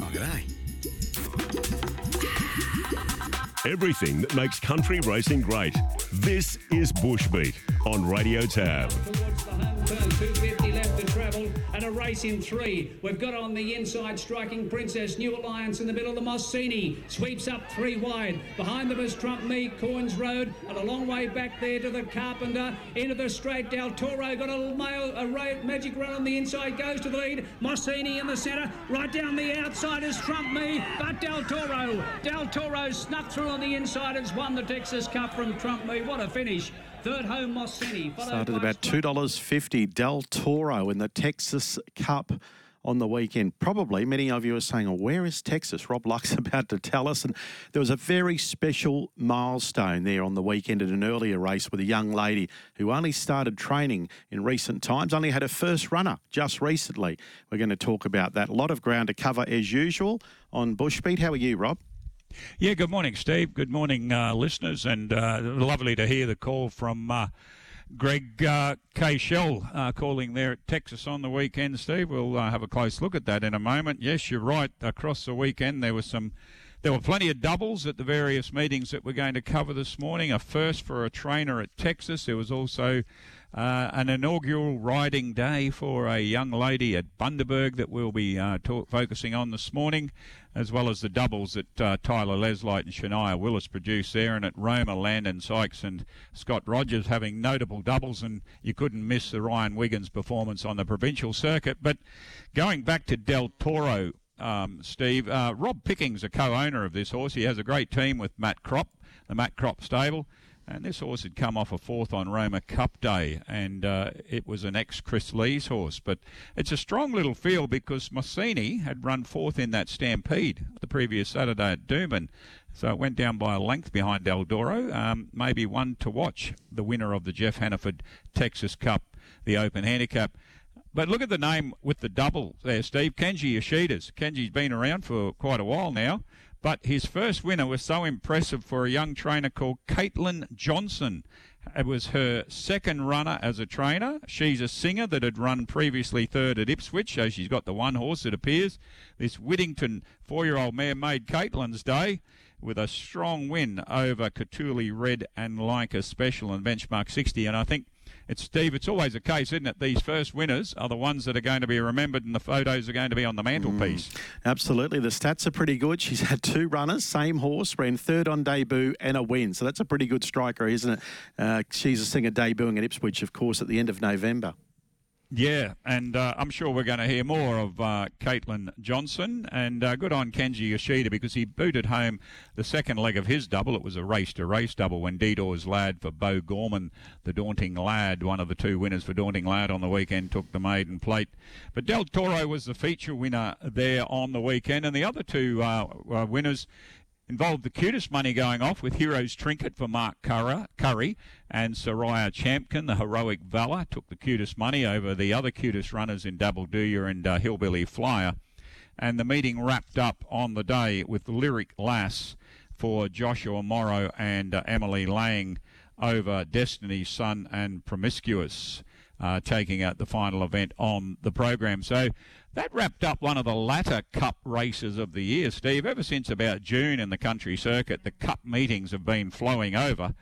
Oh, g'day. Everything that makes country racing great. This is Bushbeat on Radio Tab. Towards the home turn. 250 left to travel and a race in three. We've got on the inside striking Princess New Alliance in the middle. of The Mossini sweeps up three wide. Behind them is Trump Me, Coins Road, and a long way back there to the Carpenter. Into the straight. Del Toro got a, a magic run on the inside, goes to the lead. Mossini in the centre. Right down the outside is Trump Me, but Del Toro. Del Toro snuck through on the inside. Has won the Texas Cup from Trump Me. What a finish. Third home Mossini. Started about two dollars fifty. Del Toro in the Texas Cup on the weekend. Probably many of you are saying, "Oh, where is Texas?" Rob Luck's about to tell us. And there was a very special milestone there on the weekend at an earlier race with a young lady who only started training in recent times, only had her first runner just recently. We're going to talk about that. A lot of ground to cover as usual on Bushbeat. How are you, Rob? Yeah, good morning, Steve. Good morning, uh, listeners, and uh, lovely to hear the call from uh, Greg uh, K. Shell uh, calling there at Texas on the weekend, Steve. We'll uh, have a close look at that in a moment. Yes, you're right. Across the weekend, there was some. There were plenty of doubles at the various meetings that we're going to cover this morning. A first for a trainer at Texas. There was also uh, an inaugural riding day for a young lady at Bundaberg that we'll be uh, talk, focusing on this morning, as well as the doubles that uh, Tyler Leslight and Shania Willis produced there, and at Roma, Landon Sykes and Scott Rogers having notable doubles, and you couldn't miss the Ryan Wiggins performance on the provincial circuit. But going back to Del Toro, um, Steve, uh, Rob Picking's a co-owner of this horse. He has a great team with Matt Crop, the Matt Crop stable. And this horse had come off a fourth on Roma Cup Day, and uh, it was an ex Chris Lee's horse. But it's a strong little field because Mossini had run fourth in that stampede the previous Saturday at Doomben. So it went down by a length behind Del Toro. Um, maybe one to watch, the winner of the Jeff Hannaford Texas Cup, the Open Handicap. But look at the name with the double there, Steve. Kenji Yoshidas. Kenji's been around for quite a while now. But his first winner was so impressive for a young trainer called Caitlin Johnson. It was her second runner as a trainer. She's a singer that had run previously third at Ipswich, so she's got the one horse, it appears. This Whittington four year old mare made Caitlin's day with a strong win over Catuli Red and Leica Special and Benchmark 60. And I think it's Steve. It's always a case, isn't it? These first winners are the ones that are going to be remembered, and the photos are going to be on the mantelpiece. Mm, absolutely, the stats are pretty good. She's had two runners, same horse, ran third on debut and a win. So that's a pretty good striker, isn't it? Uh, she's a singer debuting at Ipswich, of course, at the end of November. Yeah, and uh, I'm sure we're going to hear more of uh, Caitlin Johnson. And uh, good on Kenji Yoshida because he booted home the second leg of his double. It was a race to race double when Didor's lad for Bo Gorman, the Daunting Lad, one of the two winners for Daunting Lad on the weekend, took the maiden plate. But Del Toro was the feature winner there on the weekend. And the other two uh, uh, winners involved the cutest money going off with Hero's Trinket for Mark Curry and Soraya Champkin, the heroic Valor, took the cutest money over the other cutest runners in Double Dooyer and uh, Hillbilly Flyer. And the meeting wrapped up on the day with Lyric Lass for Joshua Morrow and uh, Emily Lang over Destiny's Son and Promiscuous. Uh, taking out the final event on the program. So that wrapped up one of the latter Cup races of the year, Steve. Ever since about June in the country circuit, the Cup meetings have been flowing over.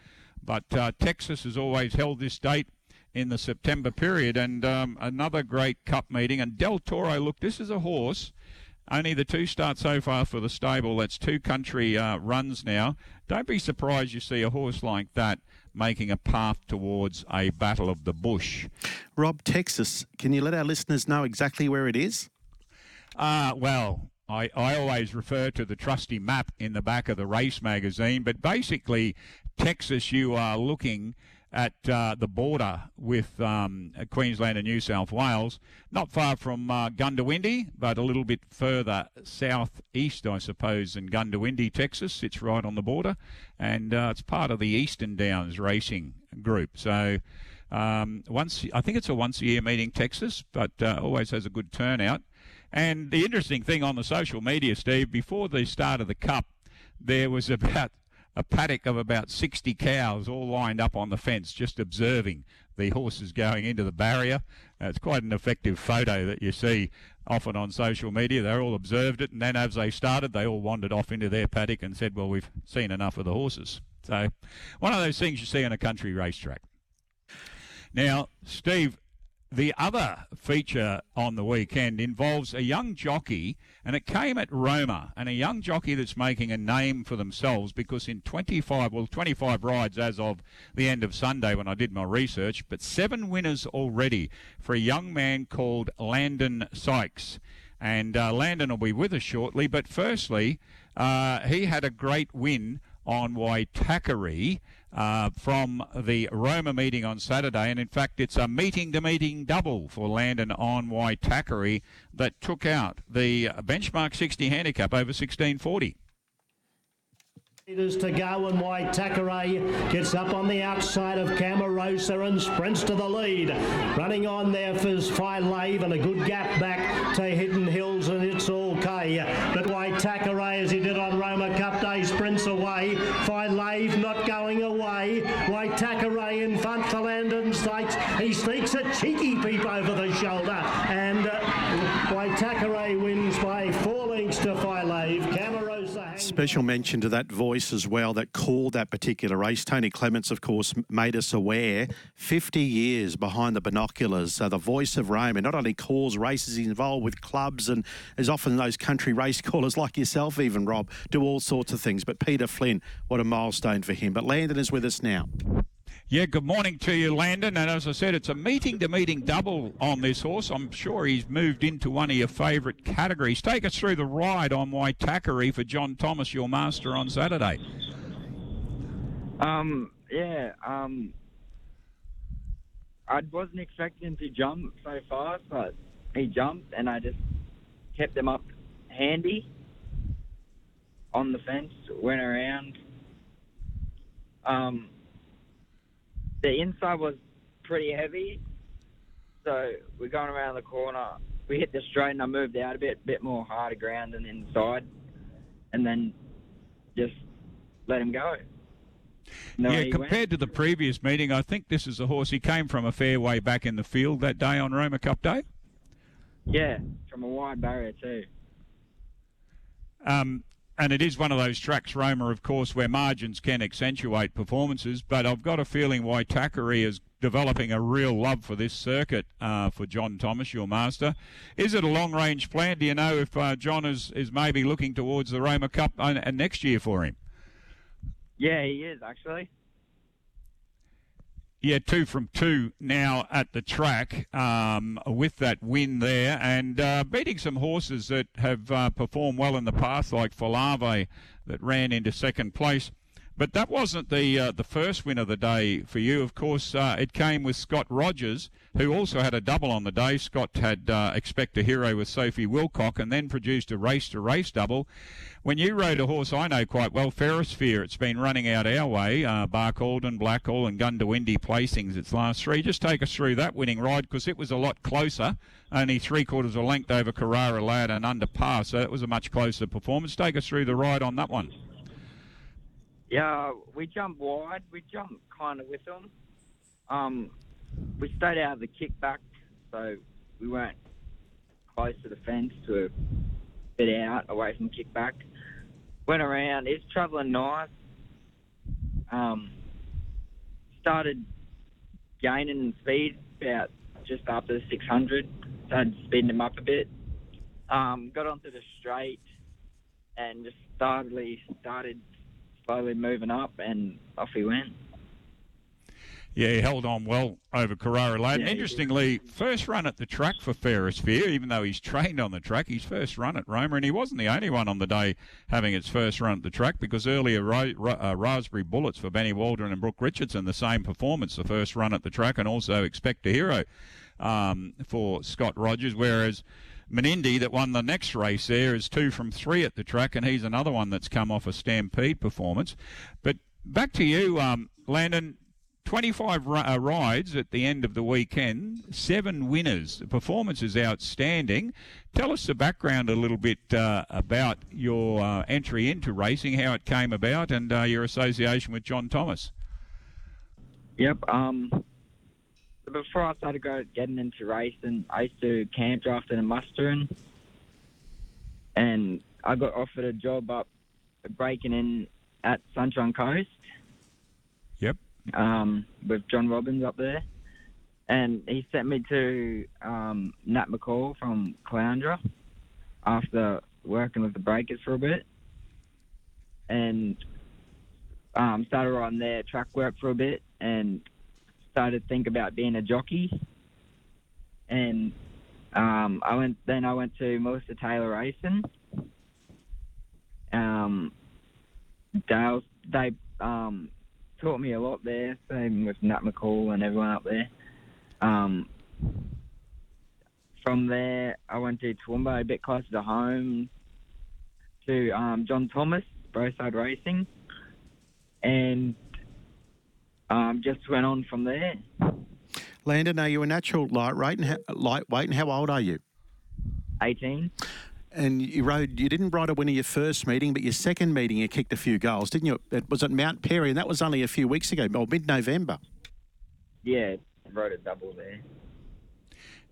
But uh, Texas has always held this date in the September period, and um, another great Cup meeting. And Del Toro, look, this is a horse. Only the two starts so far for the stable. That's two country uh, runs now. Don't be surprised you see a horse like that making a path towards a battle of the bush. Rob, Texas, can you let our listeners know exactly where it is? Uh, well, I, I always refer to the trusty map in the back of the race magazine, but basically, Texas, you are looking at uh, the border with um, Queensland and New South Wales, not far from uh, Goondiwindi, but a little bit further southeast, I suppose, than Goondiwindi, Texas. It's right on the border, and uh, it's part of the Eastern Downs Racing Group. So. Um, once I think it's a once a year meeting, Texas, but uh, always has a good turnout. And the interesting thing on the social media, Steve, before the start of the Cup, there was about a paddock of about 60 cows all lined up on the fence, just observing the horses going into the barrier. Uh, it's quite an effective photo that you see often on social media. They all observed it, and then as they started, they all wandered off into their paddock and said, "Well, we've seen enough of the horses." So, one of those things you see on a country racetrack. Now, Steve, the other feature on the weekend involves a young jockey, and it came at Roma, and a young jockey that's making a name for themselves because in 25, well, 25 rides as of the end of Sunday when I did my research, but seven winners already for a young man called Landon Sykes. And uh, Landon will be with us shortly, but firstly, uh, he had a great win on Waitakere uh, from the Roma meeting on Saturday. And in fact, it's a meeting to meeting double for Landon on Waitakere that took out the benchmark 60 handicap over 1640 to go and Waitakere gets up on the outside of Camarosa and sprints to the lead. Running on there for his try, Lave and a good gap back to Hidden Hills and it's all okay. But Waitakere as he did on Roma Cup Away. Lave not going away. Waitakere in front for Landon Sykes. He sneaks a cheeky peep over the shoulder and uh, Waitakere wins by four lengths to Lave. Camarosa. Special mention to that voice as well that called that particular race. Tony Clements, of course, made us aware 50 years behind the binoculars. So the voice of Roma not only calls races, he's involved with clubs and is often those country race callers like yourself, even Rob, do all sorts of things. But Peter Flynn, what a milestone for him. But Landon is with us now. Yeah, good morning to you, Landon. And as I said, it's a meeting to meeting double on this horse. I'm sure he's moved into one of your favourite categories. Take us through the ride on Waitakere for John Thomas, your master, on Saturday. Um, yeah, um, I wasn't expecting to jump so fast, but he jumped and I just kept him up handy on the fence, went around. Um, the inside was pretty heavy, so we're going around the corner. We hit the straight, and I moved out a bit, bit more harder ground than inside, and then just let him go. No, yeah, compared went. to the previous meeting, I think this is a horse. He came from a fair way back in the field that day on Roma Cup Day. Yeah, from a wide barrier too. Um, and it is one of those tracks, Roma, of course, where margins can accentuate performances. But I've got a feeling why Waitakere is developing a real love for this circuit uh, for John Thomas, your master. Is it a long range plan? Do you know if uh, John is, is maybe looking towards the Roma Cup and, and next year for him? Yeah, he is actually. Yeah, two from two now at the track um, with that win there and uh, beating some horses that have uh, performed well in the past, like Falave that ran into second place. But that wasn't the uh, the first win of the day for you. Of course, uh, it came with Scott Rogers, who also had a double on the day. Scott had uh, Expect a Hero with Sophie Wilcock and then produced a race to race double. When you rode a horse I know quite well, Ferrosphere, it's been running out our way. Uh, Barcaldine, Blackall, and Goondiwindi placings its last three. Just take us through that winning ride because it was a lot closer, only three quarters of a length over Carrara Lad and under par, so it was a much closer performance. Take us through the ride on that one. Yeah, we jumped wide. We jumped kind of with them. Um, we stayed out of the kickback, so we weren't close to the fence to bit out away from kickback. Went around. It's travelling nice. Um, started gaining speed about just after 600. Started speeding him up a bit. Um, got onto the straight and just started started slowly moving up, and off he went. Yeah, he held on well over Carrara Lad. Yeah, Interestingly, first run at the track for Ferrosphere, even though he's trained on the track, his first run at Roma, and he wasn't the only one on the day having its first run at the track because earlier Ra- Ra- uh, Raspberry Bullets for Benny Waldron and Brooke Richardson, the same performance, the first run at the track, and also Expect a Hero um, for Scott Rogers, whereas Menindi that won the next race there is two from three at the track, and he's another one that's come off a stampede performance. But back to you, um, Landon. 25 uh, rides at the end of the weekend, seven winners. The performance is outstanding. Tell us the background a little bit uh, about your uh, entry into racing, how it came about, and uh, your association with John Thomas. Yep. Um, before I started go, getting into racing, I used to camp drafting and mustering, and I got offered a job up breaking in at Sunshine Coast. Yep. Um, with John Robbins up there, and he sent me to um, Nat McCall from Caloundra after working with the Breakers for a bit, and um, started on their track work for a bit, and started to think about being a jockey. And um, I went then I went to Melissa Taylor Racing. Um, Dale, they um, taught me a lot there, same with Nat McCall and everyone up there. Um, from there, I went to Toowoomba, a bit closer to home, to um, John Thomas, Broside Racing, and um, just went on from there. Landon, are you a natural lightweight and, how, lightweight, and how old are you? 18. And you rode. You didn't ride a winner your first meeting, but your second meeting you kicked a few goals, didn't you? It was at Mount Perry, and that was only a few weeks ago, or mid-November. Yeah, rode a double there.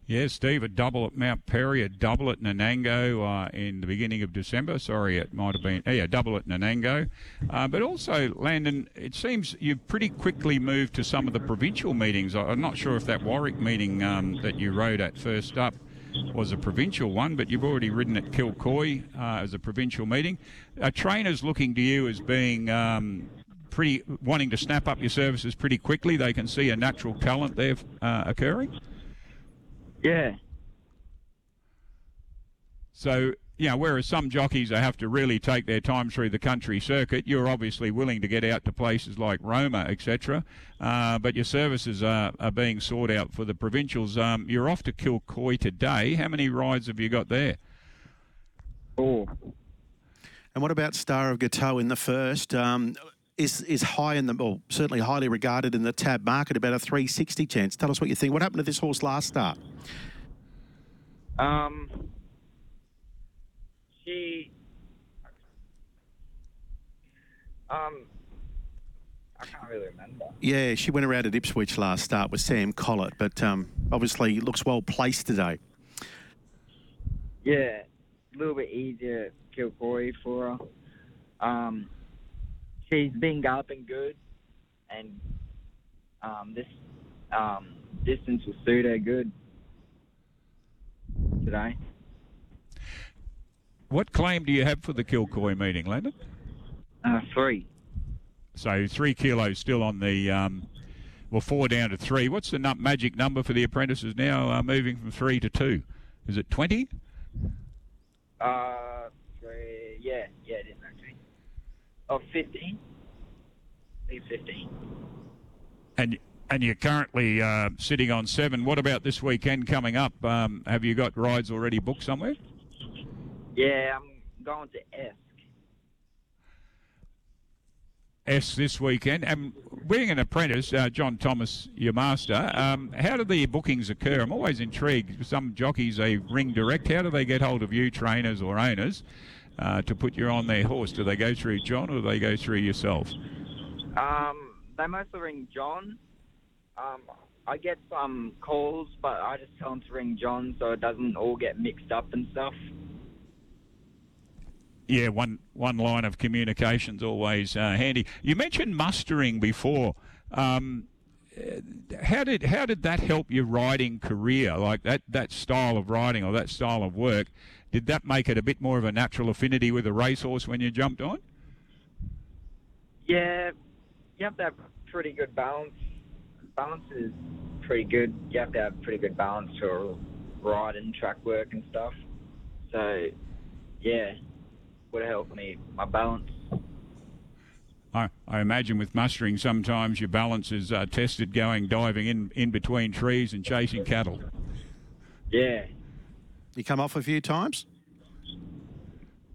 Yeah, Steve, a double at Mount Perry, a double at Nanango uh, in the beginning of December. Sorry, it might have been, yeah, double at Nanango. Uh, but also, Landon, it seems you've pretty quickly moved to some of the provincial meetings. I'm not sure if that Warwick meeting um, that you rode at first up was a provincial one, but you've already ridden at Kilcoy uh, as a provincial meeting. Are trainers looking to you as being um, pretty, wanting to snap up your services pretty quickly? They can see a natural talent there uh, occurring? Yeah. So, you know, whereas some jockeys they have to really take their time through the country circuit, you're obviously willing to get out to places like Roma, etc. Uh, but your services are, are being sought out for the provincials. Um, you're off to Kilcoy today. How many rides have you got there? Four. And what about Star of Gateau in the first? Um, is is high in the well, certainly highly regarded in the tab market, about a 360 chance. Tell us what you think. What happened to this horse last start? Um, she. Um, I can't really remember. Yeah, she went around at Ipswich last start with Sam Collett, but um, obviously looks well placed today. Yeah, a little bit easier Kilcoy for her. Um, she's been galloping good, and um, this um, distance will suit her good today. What claim do you have for the Kilcoy meeting, Landon? Uh, three. So three kilos still on the, um, well, four down to three. What's the magic number for the apprentices now, uh, moving from three to two? Is it 20? Uh, three. Yeah, yeah, it is Oh, 15. I 15. And and you're currently uh, sitting on seven. What about this weekend coming up? Um, have you got rides already booked somewhere? Yeah, I'm going to Esk. S this weekend. And being an apprentice, uh, John Thomas, your master, um, how do the bookings occur? I'm always intrigued. Some jockeys, they ring direct. How do they get hold of you, trainers or owners, uh, to put you on their horse? Do they go through John or do they go through yourself? Um, they mostly ring John. Um, I get some calls, but I just tell them to ring John so it doesn't all get mixed up and stuff. Yeah, one one line of communication's always uh, handy. You mentioned mustering before. Um, uh, how did how did that help your riding career? Like that that style of riding or that style of work, did that make it a bit more of a natural affinity with a racehorse when you jumped on? Yeah, you have to have pretty good balance. Balance is pretty good. You have to have pretty good balance for riding, track work, and stuff. So, yeah, would have helped me my balance. I, I imagine with mustering, sometimes your balance is uh, tested going diving in, in between trees and chasing cattle. Yeah. You come off a few times?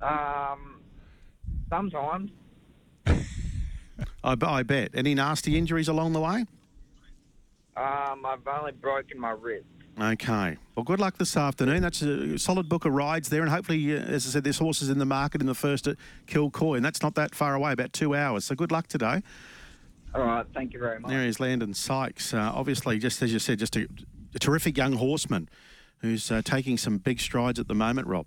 Um, sometimes. I bet. Any nasty injuries along the way? Um, I've only broken my wrist. Okay. Well, good luck this afternoon. That's a solid book of rides there, and hopefully, uh, as I said, this horse is in the market in the first at Kilcoy, and that's not that far away, about two hours. So good luck today. All right, thank you very much. There is Landon Sykes. Uh, obviously, just as you said, just a, a terrific young horseman who's uh, taking some big strides at the moment, Rob.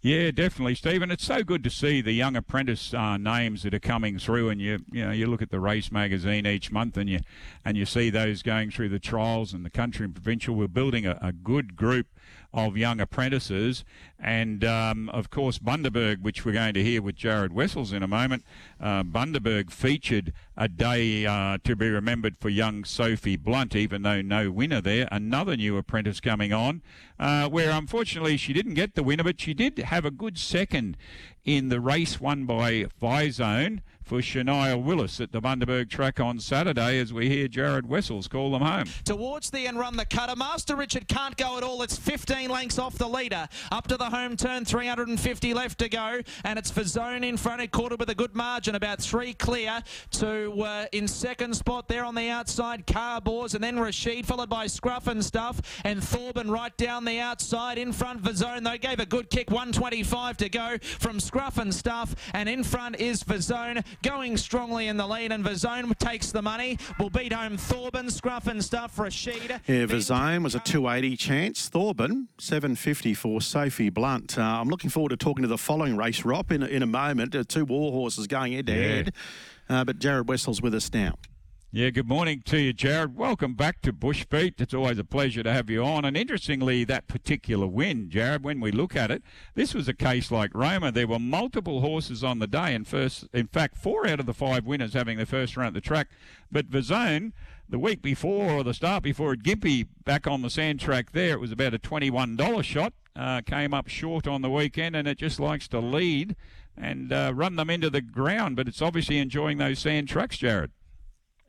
Yeah, definitely, Stephen. It's so good to see the young apprentice uh, names that are coming through, and you you know you look at the race magazine each month, and you and you see those going through the trials and the country and provincial. We're building a, a good group of young apprentices, and um, of course Bundaberg, which we're going to hear with Jared Wessels in a moment. Uh, Bundaberg featured a day uh, to be remembered for young Sophie Blunt, even though no winner there. Another new apprentice coming on, uh, where unfortunately she didn't get the winner, but she did have a good second in the race won by Fizone for Shania Willis at the Bundaberg track on Saturday as we hear Jared Wessels call them home. Towards the end run the cutter. Master Richard can't go at all. It's 15 lengths off the leader. Up to the home turn, 350 left to go. And it's for Zone in front. It caught it with a good margin, about three clear to uh, in second spot there on the outside. Carbors and then Rashid followed by Scruff and Stuff and Thorben right down the outside in front for Zone. They gave a good kick, 125 to go from Scruff and Stuff. And in front is Vazone going strongly in the lead. And Vazone takes the money. Will beat home Thorben, Scruff and Stuff, Rashid. Yeah, Vazone was a 280 chance. Thorben, 750 for Sophie Blunt. Uh, I'm looking forward to talking to the following race, Rob, in, a- in a moment. Uh, two war horses going head to head. Uh, but Jared Wessels with us now. Yeah, good morning to you, Jared. Welcome back to Bushbeat. It's always a pleasure to have you on. And interestingly, that particular win, Jared, when we look at it, this was a case like Roma. There were multiple horses on the day, and first, in fact, four out of the five winners having their first run at the track. But Vazone, the week before or the start before at Gympie, back on the sand track there, it was about a $21 shot. Uh, came up short on the weekend, and it just likes to lead and uh, run them into the ground. But it's obviously enjoying those sand tracks, Jared.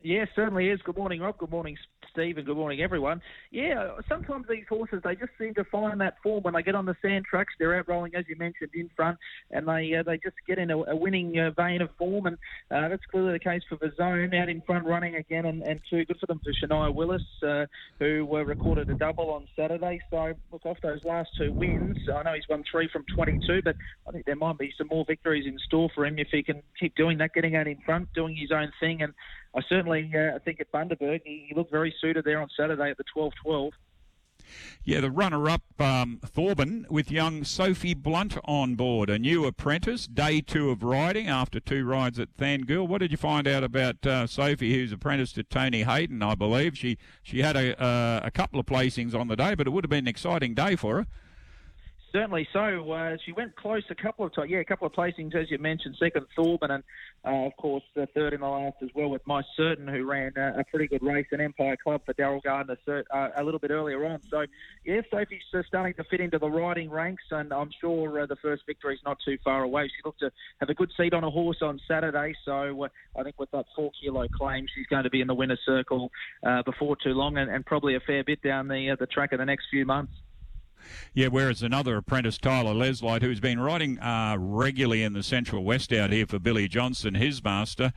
Yeah, certainly is. Good morning, Rob. Good morning, Steve, and good morning, everyone. Yeah, sometimes these horses they just seem to find that form when they get on the sand tracks. They're out rolling, as you mentioned, in front, and they uh, they just get in a, a winning uh, vein of form, and uh, that's clearly the case for Vazone out in front, running again, and, and two good for them for Shania Willis, uh, who uh, recorded a double on Saturday. So look off those last two wins. I know he's won three from 22, but I think there might be some more victories in store for him if he can keep doing that, getting out in front, doing his own thing, and I certainly uh, think at Bundaberg he, he looked very suited there on Saturday at the 12-12. Yeah, the runner-up um, Thorben with young Sophie Blunt on board, a new apprentice, day two of riding after two rides at Thangool. What did you find out about uh, Sophie, who's apprenticed to Tony Hayden, I believe? She she had a uh, a couple of placings on the day, but it would have been an exciting day for her. Certainly so. Uh, she went close a couple of times. Yeah, a couple of placings, as you mentioned. Second, Thorben, and uh, of course, uh, third in the last as well with My Certain, who ran a pretty good race in Empire Club for Daryl Gardner uh, a little bit earlier on. So, yeah, Sophie's uh, starting to fit into the riding ranks, and I'm sure uh, the first victory is not too far away. She looked to have a good seat on a horse on Saturday, so I think with that four kilo claim, she's going to be in the winner's circle before too long, and, and probably a fair bit down the the track in the next few months. Yeah, whereas another apprentice, Tyler Leslight, who's been riding uh, regularly in the Central West out here for Billy Johnson, his master.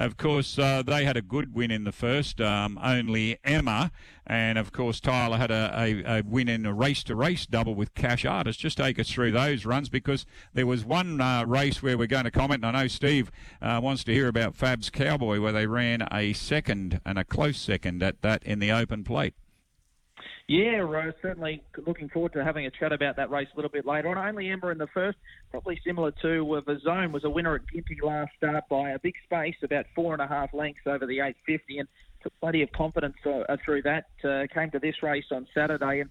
Of course, uh, they had a good win in the first, um, only Emma. And of course, Tyler had a, a, a win in a race to race double with Cash Artist. Just take us through those runs because there was one uh, race where we're going to comment. I know Steve uh, wants to hear about Fab's Cowboy, where they ran a second and a close second at that in the open plate. Yeah, Rose, certainly looking forward to having a chat about that race a little bit later on. Only Emma in the first, probably similar to uh, the zone, was a winner at Gympie last start by a big space, about four and a half lengths over the 850, and took plenty of confidence uh, through that. Uh, came to this race on Saturday and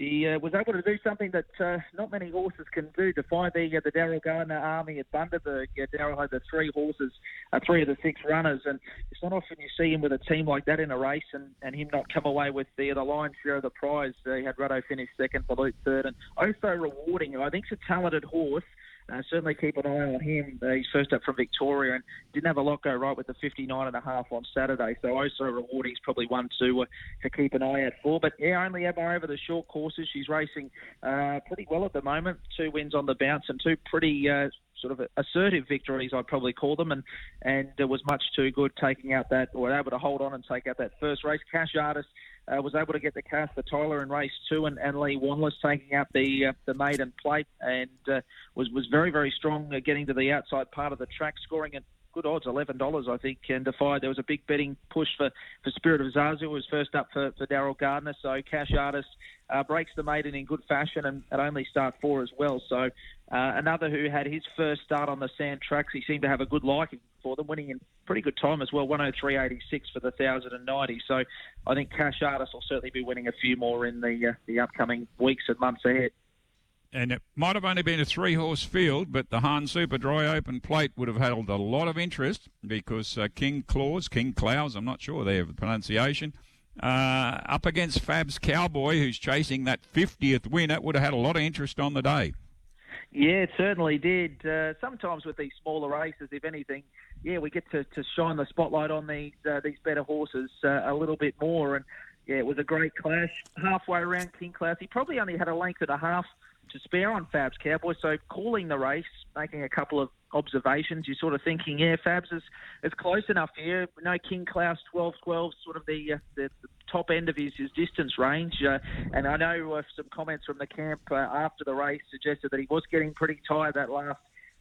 she uh, was able to do something that uh, not many horses can do. Defy the uh, the Daryl Gardner army at Bundaberg. Uh, Daryl had the three horses, uh, three of the six runners, and it's not often you see him with a team like that in a race, and, and him not come away with the the lion's share of the prize. Uh, he had Ruddo finish second, Balut third, and also rewarding. I think it's a talented horse. Uh, certainly keep an eye on him. Uh, he's first up from Victoria and didn't have a lot go right with the 59 and a half on Saturday. So also rewarding is probably one to uh, to keep an eye out for. But yeah, only Emma over the short courses. She's racing uh, pretty well at the moment. Two wins on the bounce and two pretty. Uh, Sort of assertive victories, I'd probably call them, and and it was much too good taking out that, or able to hold on and take out that first race. Cash Artist uh, was able to get the cast for Tyler in race two, and, and Lee Wanless taking out the uh, the maiden plate, and uh, was was very very strong uh, getting to the outside part of the track, scoring at good odds, eleven dollars, I think. And Defied, there was a big betting push for, for Spirit of Zazu, was first up for, for Daryl Gardner. So Cash Artist uh, breaks the maiden in good fashion and at only start four as well. So uh, another who had his first start on the sand tracks, he seemed to have a good liking for them, winning in pretty good time as well, 103.86 for the thousand and ninety. So I think Cash Artist will certainly be winning a few more in the uh, the upcoming weeks and months ahead and it might have only been a three horse field, but the Hahn Super Dry Open Plate would have held a lot of interest because uh, King Claus, King Clouds, I'm not sure there of the pronunciation, uh, up against Fab's Cowboy, who's chasing that 50th win, it would have had a lot of interest on the day. Yeah, it certainly did. Uh, sometimes with these smaller races, if anything, yeah, we get to, to shine the spotlight on these uh, these better horses uh, a little bit more. And yeah, it was a great clash. Halfway around King Claus, he probably only had a length and a half to spare on Fab's Cowboy. So calling the race, making a couple of observations, you're sort of thinking, yeah, Fab's is, is close enough here. No King Klaus 12 12, sort of the, uh, the, the, top end of his, his distance range. Uh, and I know uh, some comments from the camp uh, after the race suggested that he was getting pretty tired that last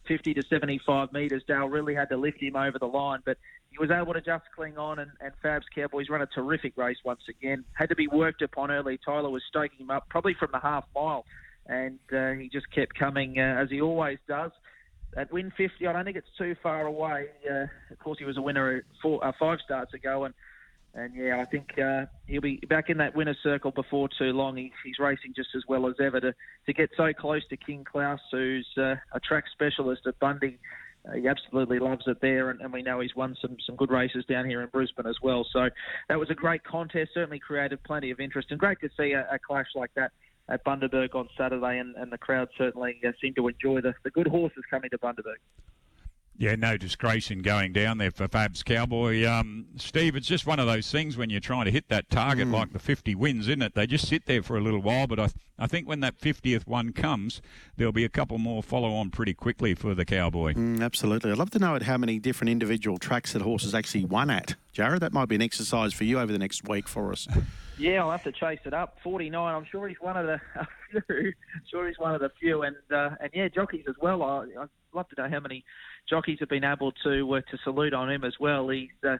50 to 75 metres. Dale really had to lift him over the line, but he was able to just cling on, and, and Fab's Cowboys run a terrific race once again. Had to be worked upon early. Tyler was stoking him up, probably from the half mile and uh, he just kept coming uh, as he always does. At win 50, I don't think it's too far away. Uh, of course, he was a winner four, uh, five starts ago, and and yeah, I think uh, he'll be back in that winner's circle before too long. He, he's racing just as well as ever to, to get so close to King Klaus, who's uh, a track specialist at Bundy. He absolutely loves it there, and, and, we know he's won some, some good races down here in Brisbane as well. So that was a great contest, certainly created plenty of interest, and great to see a, a clash like that at Bundaberg on Saturday, and, and the crowd certainly uh, seemed to enjoy the, the good horses coming to Bundaberg. Yeah, no disgrace in going down there for Fab's Cowboy. Um, Steve, it's just one of those things when you're trying to hit that target mm. like the 50 wins, isn't it? They just sit there for a little while, but I, I think when that 50th one comes, there'll be a couple more follow on pretty quickly for the Cowboy. Mm, absolutely. I'd love to know at how many different individual tracks that horses actually won at. Jared, that might be an exercise for you over the next week for us. Yeah, I'll have to chase it up. 49. I'm sure he's one of the few. sure he's one of the few, and uh, and yeah, jockeys as well. I, I'd love to know how many jockeys have been able to uh, to salute on him as well. He's uh,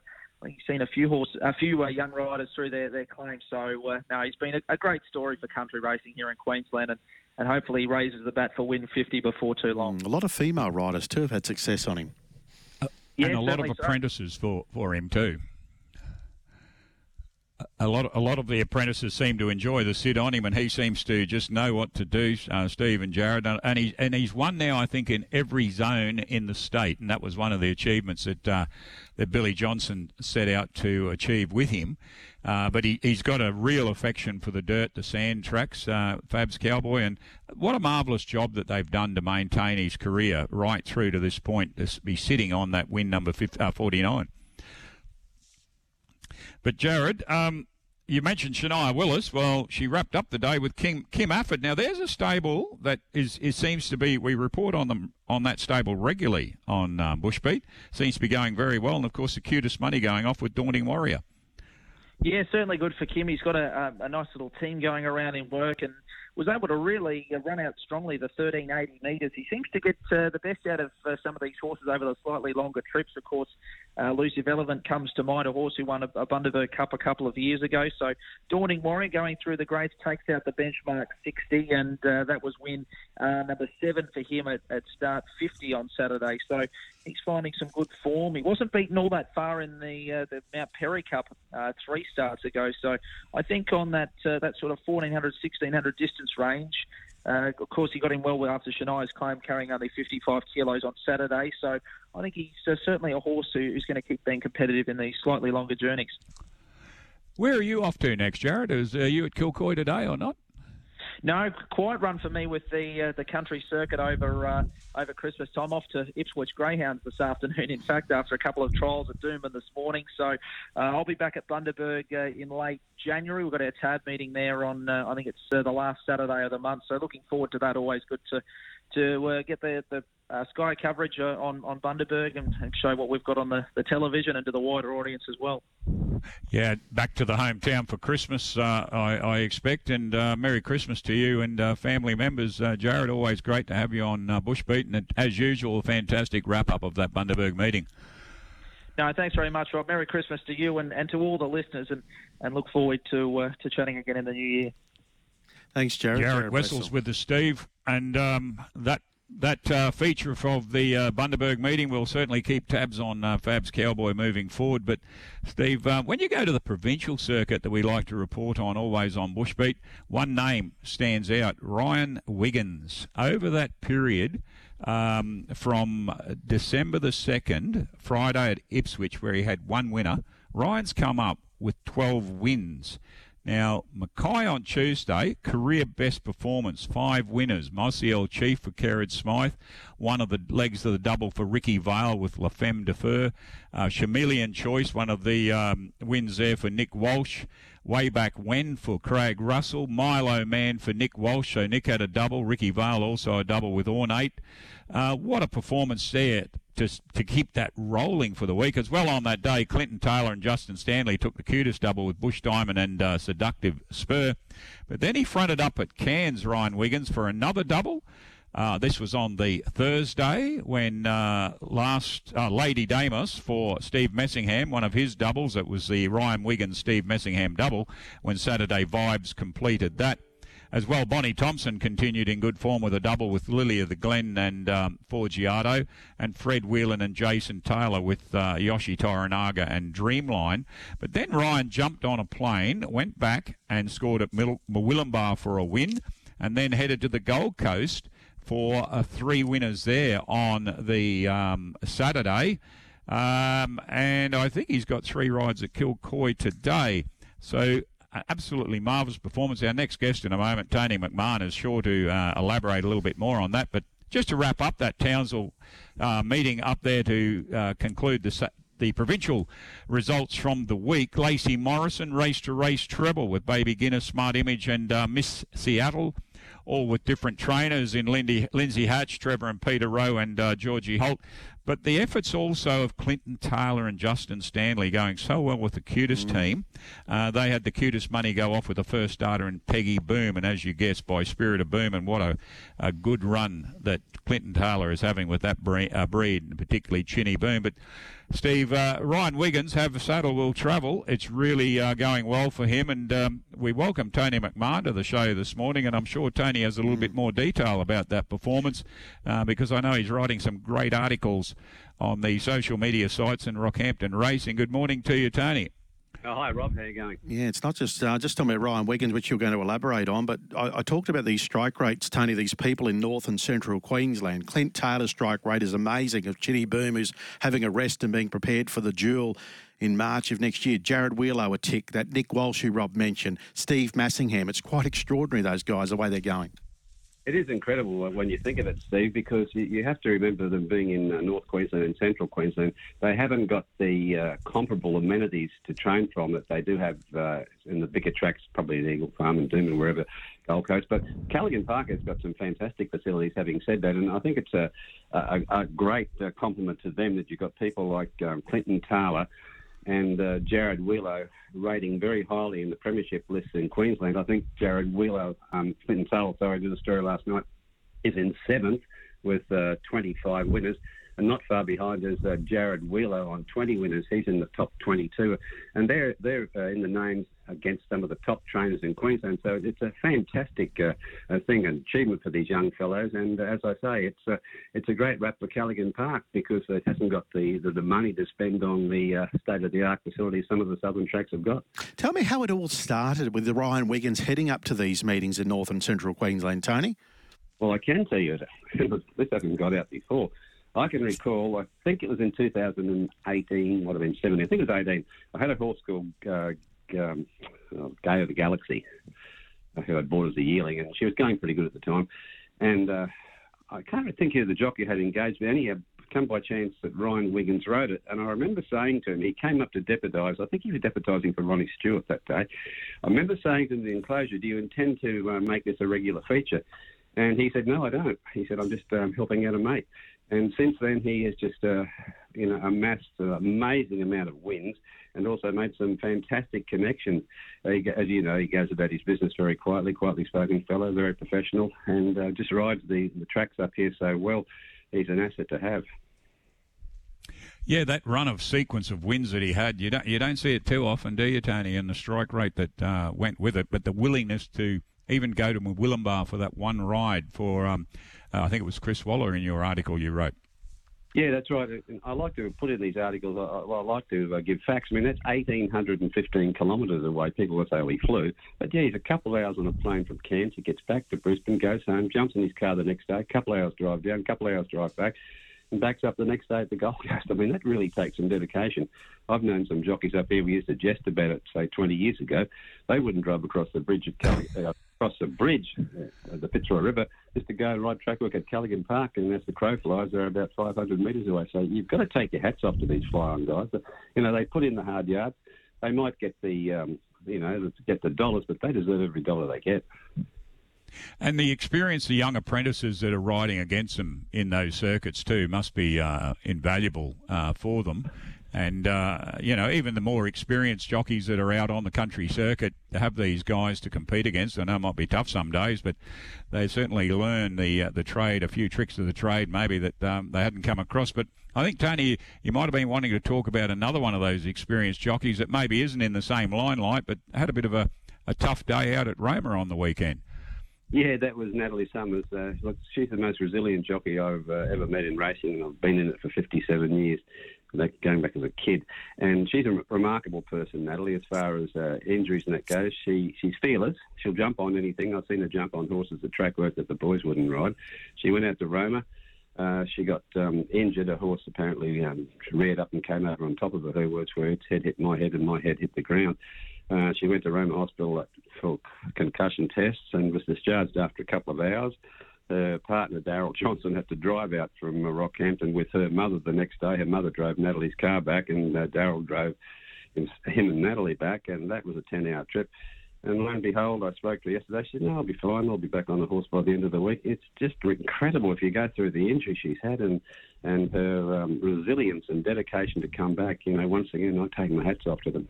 he's seen a few horse, a few uh, young riders through their, their claims. So uh, no, he's been a, a, great story for country racing here in Queensland, and, and hopefully he raises the bat for win 50 before too long. Mm, a lot of female riders too have had success on him. Uh, yeah, and a lot of apprentices so. for, for him too a lot, a lot of the apprentices seem to enjoy the sit on him, and he seems to just know what to do. Uh, Steve and Jared, and he and he's won now, I think, in every zone in the state, and that was one of the achievements that uh, that Billy Johnson set out to achieve with him. Uh, but he, he's got a real affection for the dirt, the sand tracks, uh, Fab's Cowboy, and what a marvellous job that they've done to maintain his career right through to this point, to be sitting on that win number 50, uh, 49. But Jared, um, you mentioned Shania Willis. Well, she wrapped up the day with Kim Kim Afford. Now, there's a stable that is, is seems to be. We report on them on that stable regularly on um, Bushbeat. Seems to be going very well, and of course, the cutest money going off with Daunting Warrior. Yeah, certainly good for Kim. He's got a, a, a nice little team going around in work, and was able to really uh, run out strongly the 1380 metres. He seems to get uh, the best out of uh, some of these horses over the slightly longer trips. Of course, uh, Elusive Elephant comes to mind, a horse who won a, a Bundaberg Cup a couple of years ago. So Daunting Warrior going through the grades takes out the benchmark 60, and uh, that was win uh, number seven for him at, at start 50 on Saturday. So he's finding some good form. He wasn't beaten all that far in the uh, the Mount Perry Cup uh, three starts ago. So I think on that uh, that sort of 1400 1600 distance range. Uh, of course, he got in well after Shania's claim, carrying only 55 kilos on Saturday. So I think he's uh, certainly a horse who's going to keep being competitive in these slightly longer journeys. Where are you off to next, Jared? Is uh, you at Kilcoy today or not? No, quiet run for me with the uh, the country circuit over uh, over Christmas time. Off to Ipswich Greyhounds this afternoon. In fact, after a couple of trials at Doomben this morning, so uh, I'll be back at Bundaberg uh, in late January. We've got our TAB meeting there on uh, I think it's uh, the last Saturday of the month. So looking forward to that. Always good to to get the, the uh, Sky coverage uh, on, on Bundaberg and, and, show what we've got on the, the television and to the wider audience as well. Yeah, back to the hometown for Christmas, uh, I, I, expect, and uh, Merry Christmas to you and uh, family members. Jared, always great to have you on Bushbeat, and as usual, a fantastic wrap up of that Bundaberg meeting. No, thanks very much, Rob. Merry Christmas to you and, and to all the listeners, and, and look forward to uh, to chatting again in the new year. Thanks, Jared. Jared, Wessels Wessel. with us, Steve, and um, that that uh, feature of the uh, Bundaberg meeting will certainly keep tabs on uh, Fab's Cowboy moving forward. But, Steve, uh, when you go to the provincial circuit that we like to report on, always on Bushbeat, one name stands out Ryan Wiggins. Over that period, um, from December the 2nd, Friday at Ipswich, where he had one winner, Ryan's come up with 12 wins. Now, Mackay on Tuesday, career best performance, five winners. Mosiel Chief for Kerrod Smythe, one of the legs of the double for Ricky Vale with La Femme de Feur. Uh, Chameleon Choice, one of the um, wins there for Nick Walsh. Way back when for Craig Russell. Milo Man for Nick Walsh. So Nick had a double. Ricky Vale also a double with Ornate. Uh, what a performance there to, to keep that rolling for the week. As well on that day, Clinton Taylor and Justin Stanley took the cutest double with Bush Diamond and uh, Seductive Spur. But then he fronted up at Cairns, Ryan Wiggins, for another double. Uh, this was on the Thursday when uh, last uh, Lady Damos for Steve Messingham, one of his doubles. It was the Ryan Wiggins Steve Messingham double when Saturday Vibes completed that. As well, Bonnie Thompson continued in good form with a double with Lily of the Glen and um, Forgiato, and Fred Whelan and Jason Taylor with uh, Yoshi Toranaga and Dreamline. But then Ryan jumped on a plane, went back and scored at Mil- Murwillumbah for a win, and then headed to the Gold Coast for uh, three winners there on the um, Saturday. Um, and I think he's got three rides at Kilcoy today. So absolutely marvellous performance. Our next guest in a moment, Tony McMahon, is sure to uh, elaborate a little bit more on that. But just to wrap up that Townsville uh, meeting up there to uh, conclude the the provincial results from the week. Lacey Morrison race to race treble with Baby Guinness, Smart Image, and uh, Miss Seattle all with different trainers in Lindy, Lindsay Hatch, Trevor and Peter Rowe, and uh, Georgie Holt. But the efforts also of Clinton Taylor and Justin Stanley going so well with the cutest mm. team. Uh, they had the cutest money go off with the first starter in Peggy Boom, and as you guessed, by Spirit of Boom, and what a, a good run that Clinton Taylor is having with that breed, uh, breed particularly Chinny Boom. But Steve, uh, Ryan Wiggins, have saddle will travel. It's really uh, going well for him, and um, we welcome Tony McMahon to the show this morning, and I'm sure Tony has a little bit more detail about that performance uh, because I know he's writing some great articles on the social media sites in Rockhampton Racing. Good morning to you, Tony. Oh, hi, Rob. How are you going? Yeah, it's not just uh, just talking about Ryan Wiggins, which you're going to elaborate on, but I, I, talked about these strike rates, Tony. These people in North and Central Queensland. Clint Taylor's strike rate is amazing. Of Chinny Boom, who's having a rest and being prepared for the duel in March of next year. Jared Wheeler a tick. That Nick Walsh, who Rob mentioned. Steve Massingham. It's quite extraordinary, those guys, the way they're going. It is incredible when you think of it, Steve, because you have to remember them being in uh, North Queensland and Central Queensland. They haven't got the uh, comparable amenities to train from that they do have uh, in the bigger tracks, probably Eagle Farm and Doomben wherever, Gold Coast. But Callaghan Park has got some fantastic facilities, having said that. And I think it's a, a, a great uh, compliment to them that you've got people like um, Clinton Taylor and uh, Jared Wheeler rating very highly in the premiership list in Queensland. I think Jared Wheeler, um, Clinton Sale, sorry, did a story last night, is in seventh with uh, 25 winners. And not far behind is uh, Jared Wheeler on 20 winners. He's in the top 22. And they're, they're uh, in the names against some of the top trainers in Queensland. So it's a fantastic uh, thing, an achievement for these young fellows. And uh, as I say, it's a, it's a great rap for Callaghan Park because it hasn't got the, the, the money to spend on the uh, state of the art facilities some of the southern tracks have got. Tell me how it all started with the Ryan Wiggins heading up to these meetings in North and Central Queensland, Tony. Well, I can tell you that this hasn't got out before. I can recall, I think it was in 2018, might have been 17, I think it was 18. I had a horse called uh, um, uh, Gay of the Galaxy, uh, who I'd bought as a yearling, and she was going pretty good at the time. And uh, I can't think who the jockey had engaged, but anyhow, come by chance that Ryan Wiggins rode it. And I remember saying to him, he came up to deputise. I think he was deputising for Ronnie Stewart that day. I remember saying to him in the enclosure, Do you intend to uh, make this a regular feature? And he said, No, I don't. He said, I'm just um, helping out a mate. And since then, he has just, uh, you know, amassed an amazing amount of wins and also made some fantastic connections. Uh, as you know, he goes about his business very quietly, quietly spoken fellow, very professional, and uh, just rides the, the tracks up here so well. He's an asset to have. Yeah, that run of sequence of wins that he had, you don't you don't see it too often, do you, Tony? And the strike rate that uh, went with it, but the willingness to even go to Willumbar for that one ride for, um, uh, I think it was Chris Waller in your article you wrote. Yeah, that's right. I like to put in these articles. I, I like to uh, give facts. I mean, that's 1,815 kilometres away. People will say, he flew. But yeah, he's a couple of hours on a plane from Cairns. He gets back to Brisbane, goes home, jumps in his car the next day, a couple of hours drive down, a couple of hours drive back, and backs up the next day at the Gold Coast. I mean, that really takes some dedication. I've known some jockeys up here. We used to jest about it, say, 20 years ago. They wouldn't drive across the bridge at Kelly. Uh, across the bridge, uh, the Fitzroy River, just to go and ride track work at Callaghan Park, and as the crow flies, they're about 500 metres away. So you've got to take your hats off to these fly-on guys. You know, they put in the hard yards. They might get the, um, you know, get the dollars, but they deserve every dollar they get. And the experience the young apprentices that are riding against them in those circuits too must be uh, invaluable uh, for them. And, uh, you know, even the more experienced jockeys that are out on the country circuit have these guys to compete against. I know it might be tough some days, but they certainly learn the uh, the trade, a few tricks of the trade maybe that um, they hadn't come across. But I think, Tony, you might have been wanting to talk about another one of those experienced jockeys that maybe isn't in the same limelight, but had a bit of a, a tough day out at Roma on the weekend. Yeah, that was Natalie Summers. Uh, look, she's the most resilient jockey I've uh, ever met in racing, and I've been in it for 57 years going back as a kid. And she's a remarkable person, Natalie, as far as uh, injuries and that goes. She she's fearless. She'll jump on anything. I've seen her jump on horses at track work that the boys wouldn't ride. She went out to Roma. Uh, she got um, injured. A horse apparently um, reared up and came over on top of her. Her words were, "Its head hit my head, and my head hit the ground." Uh, she went to Roma Hospital for concussion tests and was discharged after a couple of hours her partner Daryl Johnson had to drive out from Rockhampton with her mother the next day. Her mother drove Natalie's car back, and uh, Daryl drove him, him, and Natalie back, and that was a ten-hour trip. And lo and behold, I spoke to her yesterday. She said, "No, I'll be fine. I'll be back on the horse by the end of the week." It's just incredible if you go through the injury she's had and and her um, resilience and dedication to come back. You know, once again, I take my hats off to them.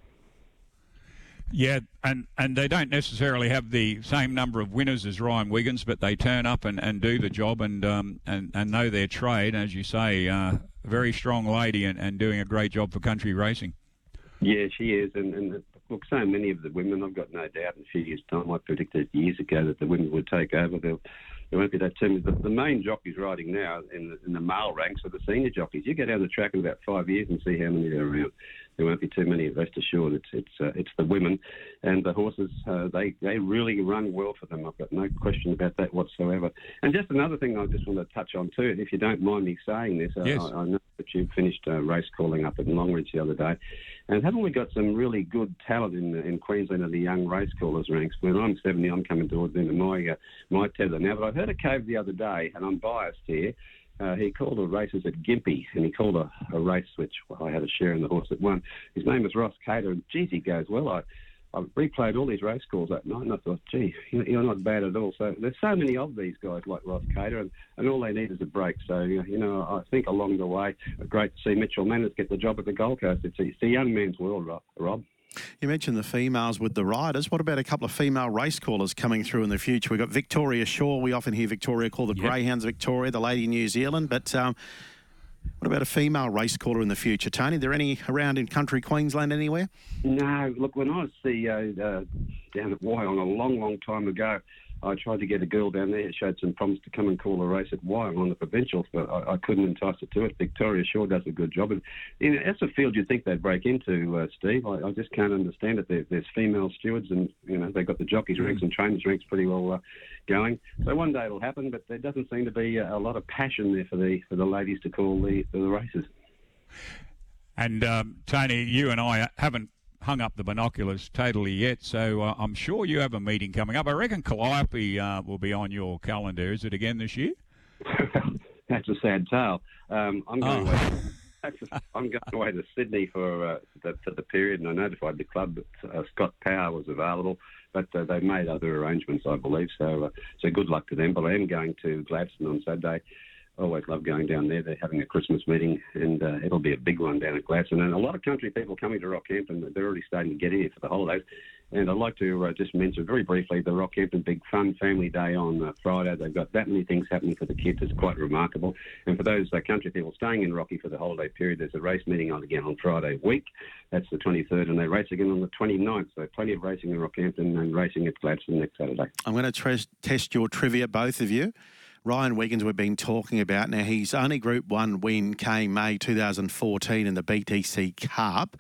Yeah, and, and they don't necessarily have the same number of winners as Ryan Wiggins, but they turn up and, and do the job and um, and, and know their trade. As you say, uh, very strong lady and, and doing a great job for country racing. Yeah, she is, and, and look, so many of the women, I've got no doubt in a few years' time, I predicted years ago that the women would take over. They'll, there won't be that too The, the main jockeys riding now in the, in the male ranks are the senior jockeys. You go down the track in about five years and see how many are around there won't be too many. Rest assured, it's it's uh, it's the women and the horses. Uh, they they really run well for them. I've got no question about that whatsoever. And just another thing, I just want to touch on too, if you don't mind me saying this. Uh, yes. I, I know that you finished uh, race calling up at Longreach the other day, and haven't we got some really good talent in in Queensland in the young race callers ranks? When I'm 70, I'm coming towards the end of my uh, my tether now. But I heard a cave the other day, and I'm biased here. Uh, he called a races at Gympie, and he called a, a race which well, I had a share in the horse that won. His name is Ross Cater, and geez, he goes well. I I replayed all these race calls that night, and I thought, gee, you're not bad at all. So there's so many of these guys like Ross Cater, and, and all they need is a break. So you know, I think along the way, great to see Mitchell Manners get the job at the Gold Coast. It's a, it's a young man's world, Rob. You mentioned the females with the riders. What about a couple of female race callers coming through in the future? We've got Victoria Shaw. We often hear Victoria call the yep. Greyhounds Victoria, the Lady New Zealand. But um, what about a female race caller in the future, Tony? Are there any around in country Queensland anywhere? No. Look, when I was CEO uh, down at Wyong a long, long time ago, I tried to get a girl down there. Who showed some promise to come and call a race at Wyong on the provincials, but I, I couldn't entice her to it. Victoria sure does a good job, and you know, that's a field you'd think they'd break into, uh, Steve. I, I, just can't understand it. There, there's female stewards, and you know they've got the jockeys mm. ranks and trainers ranks pretty well uh, going. So one day it'll happen, but there doesn't seem to be a, a lot of passion there for the for the ladies to call the the races. And um, Tony, you and I haven't hung up the binoculars totally yet, so uh, I'm sure you have a meeting coming up. I reckon Calliope uh, will be on your calendar. Is it again this year? That's a sad tale. Um, I'm going. Oh. Away, I'm going away to Sydney for uh, the, for the period, and I notified the club that uh, Scott Power was available, but uh, they've made other arrangements, I believe. So, uh, so good luck to them. But I am going to Gladstone on Saturday always love going down there. They're having a Christmas meeting, and uh, it'll be a big one down at Gladstone. And a lot of country people coming to Rockhampton. They're already starting to get in here for the holidays. And I'd like to uh, just mention very briefly the Rockhampton Big Fun Family Day on uh, Friday. They've got that many things happening for the kids. It's quite remarkable. And for those uh, country people staying in Rocky for the holiday period, there's a race meeting on again on Friday week. That's the 23rd, and they race again on the 29th. So plenty of racing in Rockhampton and racing at Gladstone next Saturday. I'm going to tre- test your trivia, both of you. Ryan Wiggins, we've been talking about. Now, his only Group 1 win came May 2014 in the BTC Cup.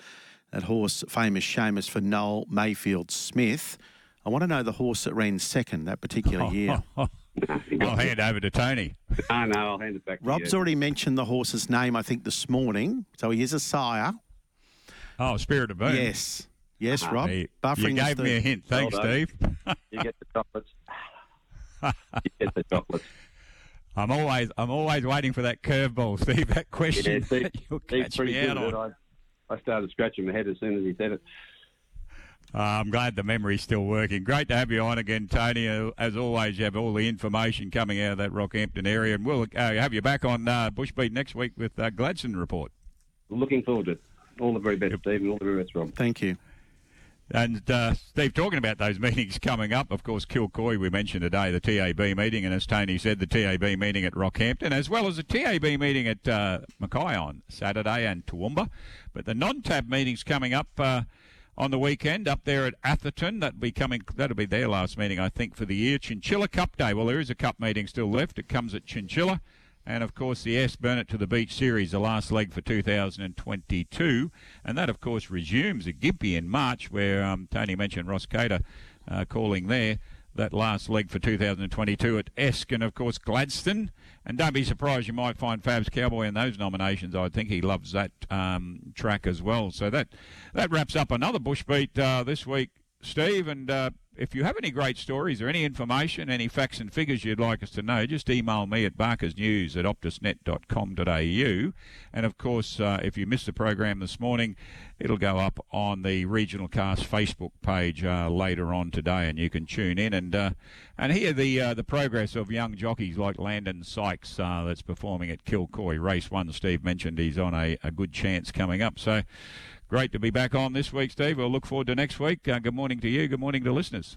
That horse, famous Seamus for Noel Mayfield Smith. I want to know the horse that ran second that particular year. I'll hand over to Tony. Ah, no, I'll hand it back to Rob's you. already mentioned the horse's name, I think, this morning. So he is a sire. Oh, Spirit of Boom. Yes. Yes, Rob. You, Buffering you is gave the- me a hint. Thanks, Steve. You get the chocolates. you get the chocolates. I'm always I'm always waiting for that curveball, Steve. That question Yeah, Steve, that you'll Steve's catch me out on. I, I started scratching my head as soon as he said it. Uh, I'm glad the memory's still working. Great to have you on again, Tony. Uh, As always, you have all the information coming out of that Rockhampton area, and we'll uh, have you back on uh, Bushbeat next week with uh, Gladstone report. Looking forward to it. All the very best, Steve, and all the very best, Rob. Thank you. And uh, Steve, talking about those meetings coming up, of course, Kilcoy we mentioned today, the TAB meeting, and as Tony said, the TAB meeting at Rockhampton, as well as the TAB meeting at uh, Mackay on Saturday and Toowoomba. But the non-tab meetings coming up uh, on the weekend up there at Atherton. That'll be coming. That'll be their last meeting, I think, for the year. Chinchilla Cup Day. Well, there is a cup meeting still left. It comes at Chinchilla. And of course, the S Burnett to the Beach series, the last leg for 2022. And that, of course, resumes at Gympie in March, where um, Tony mentioned Ross Cater uh, calling there. That last leg for 2022 at Esk and, of course, Gladstone. And don't be surprised, you might find Fabs Cowboy in those nominations. I think he loves that um, track as well. So that, that wraps up another Bush Beat uh, this week, Steve. And uh, if you have any great stories or any information, any facts and figures you'd like us to know, just email me at barkersnews at optusnet.com.au. And of course, uh, if you missed the program this morning, it'll go up on the Regional Cast Facebook page uh, later on today, and you can tune in and uh, and hear the uh, the progress of young jockeys like Landon Sykes uh, that's performing at Kilcoy. Race one, Steve mentioned he's on a, a good chance coming up. So. Great to be back on this week, Steve. We'll look forward to next week. Uh, good morning to you. Good morning to listeners.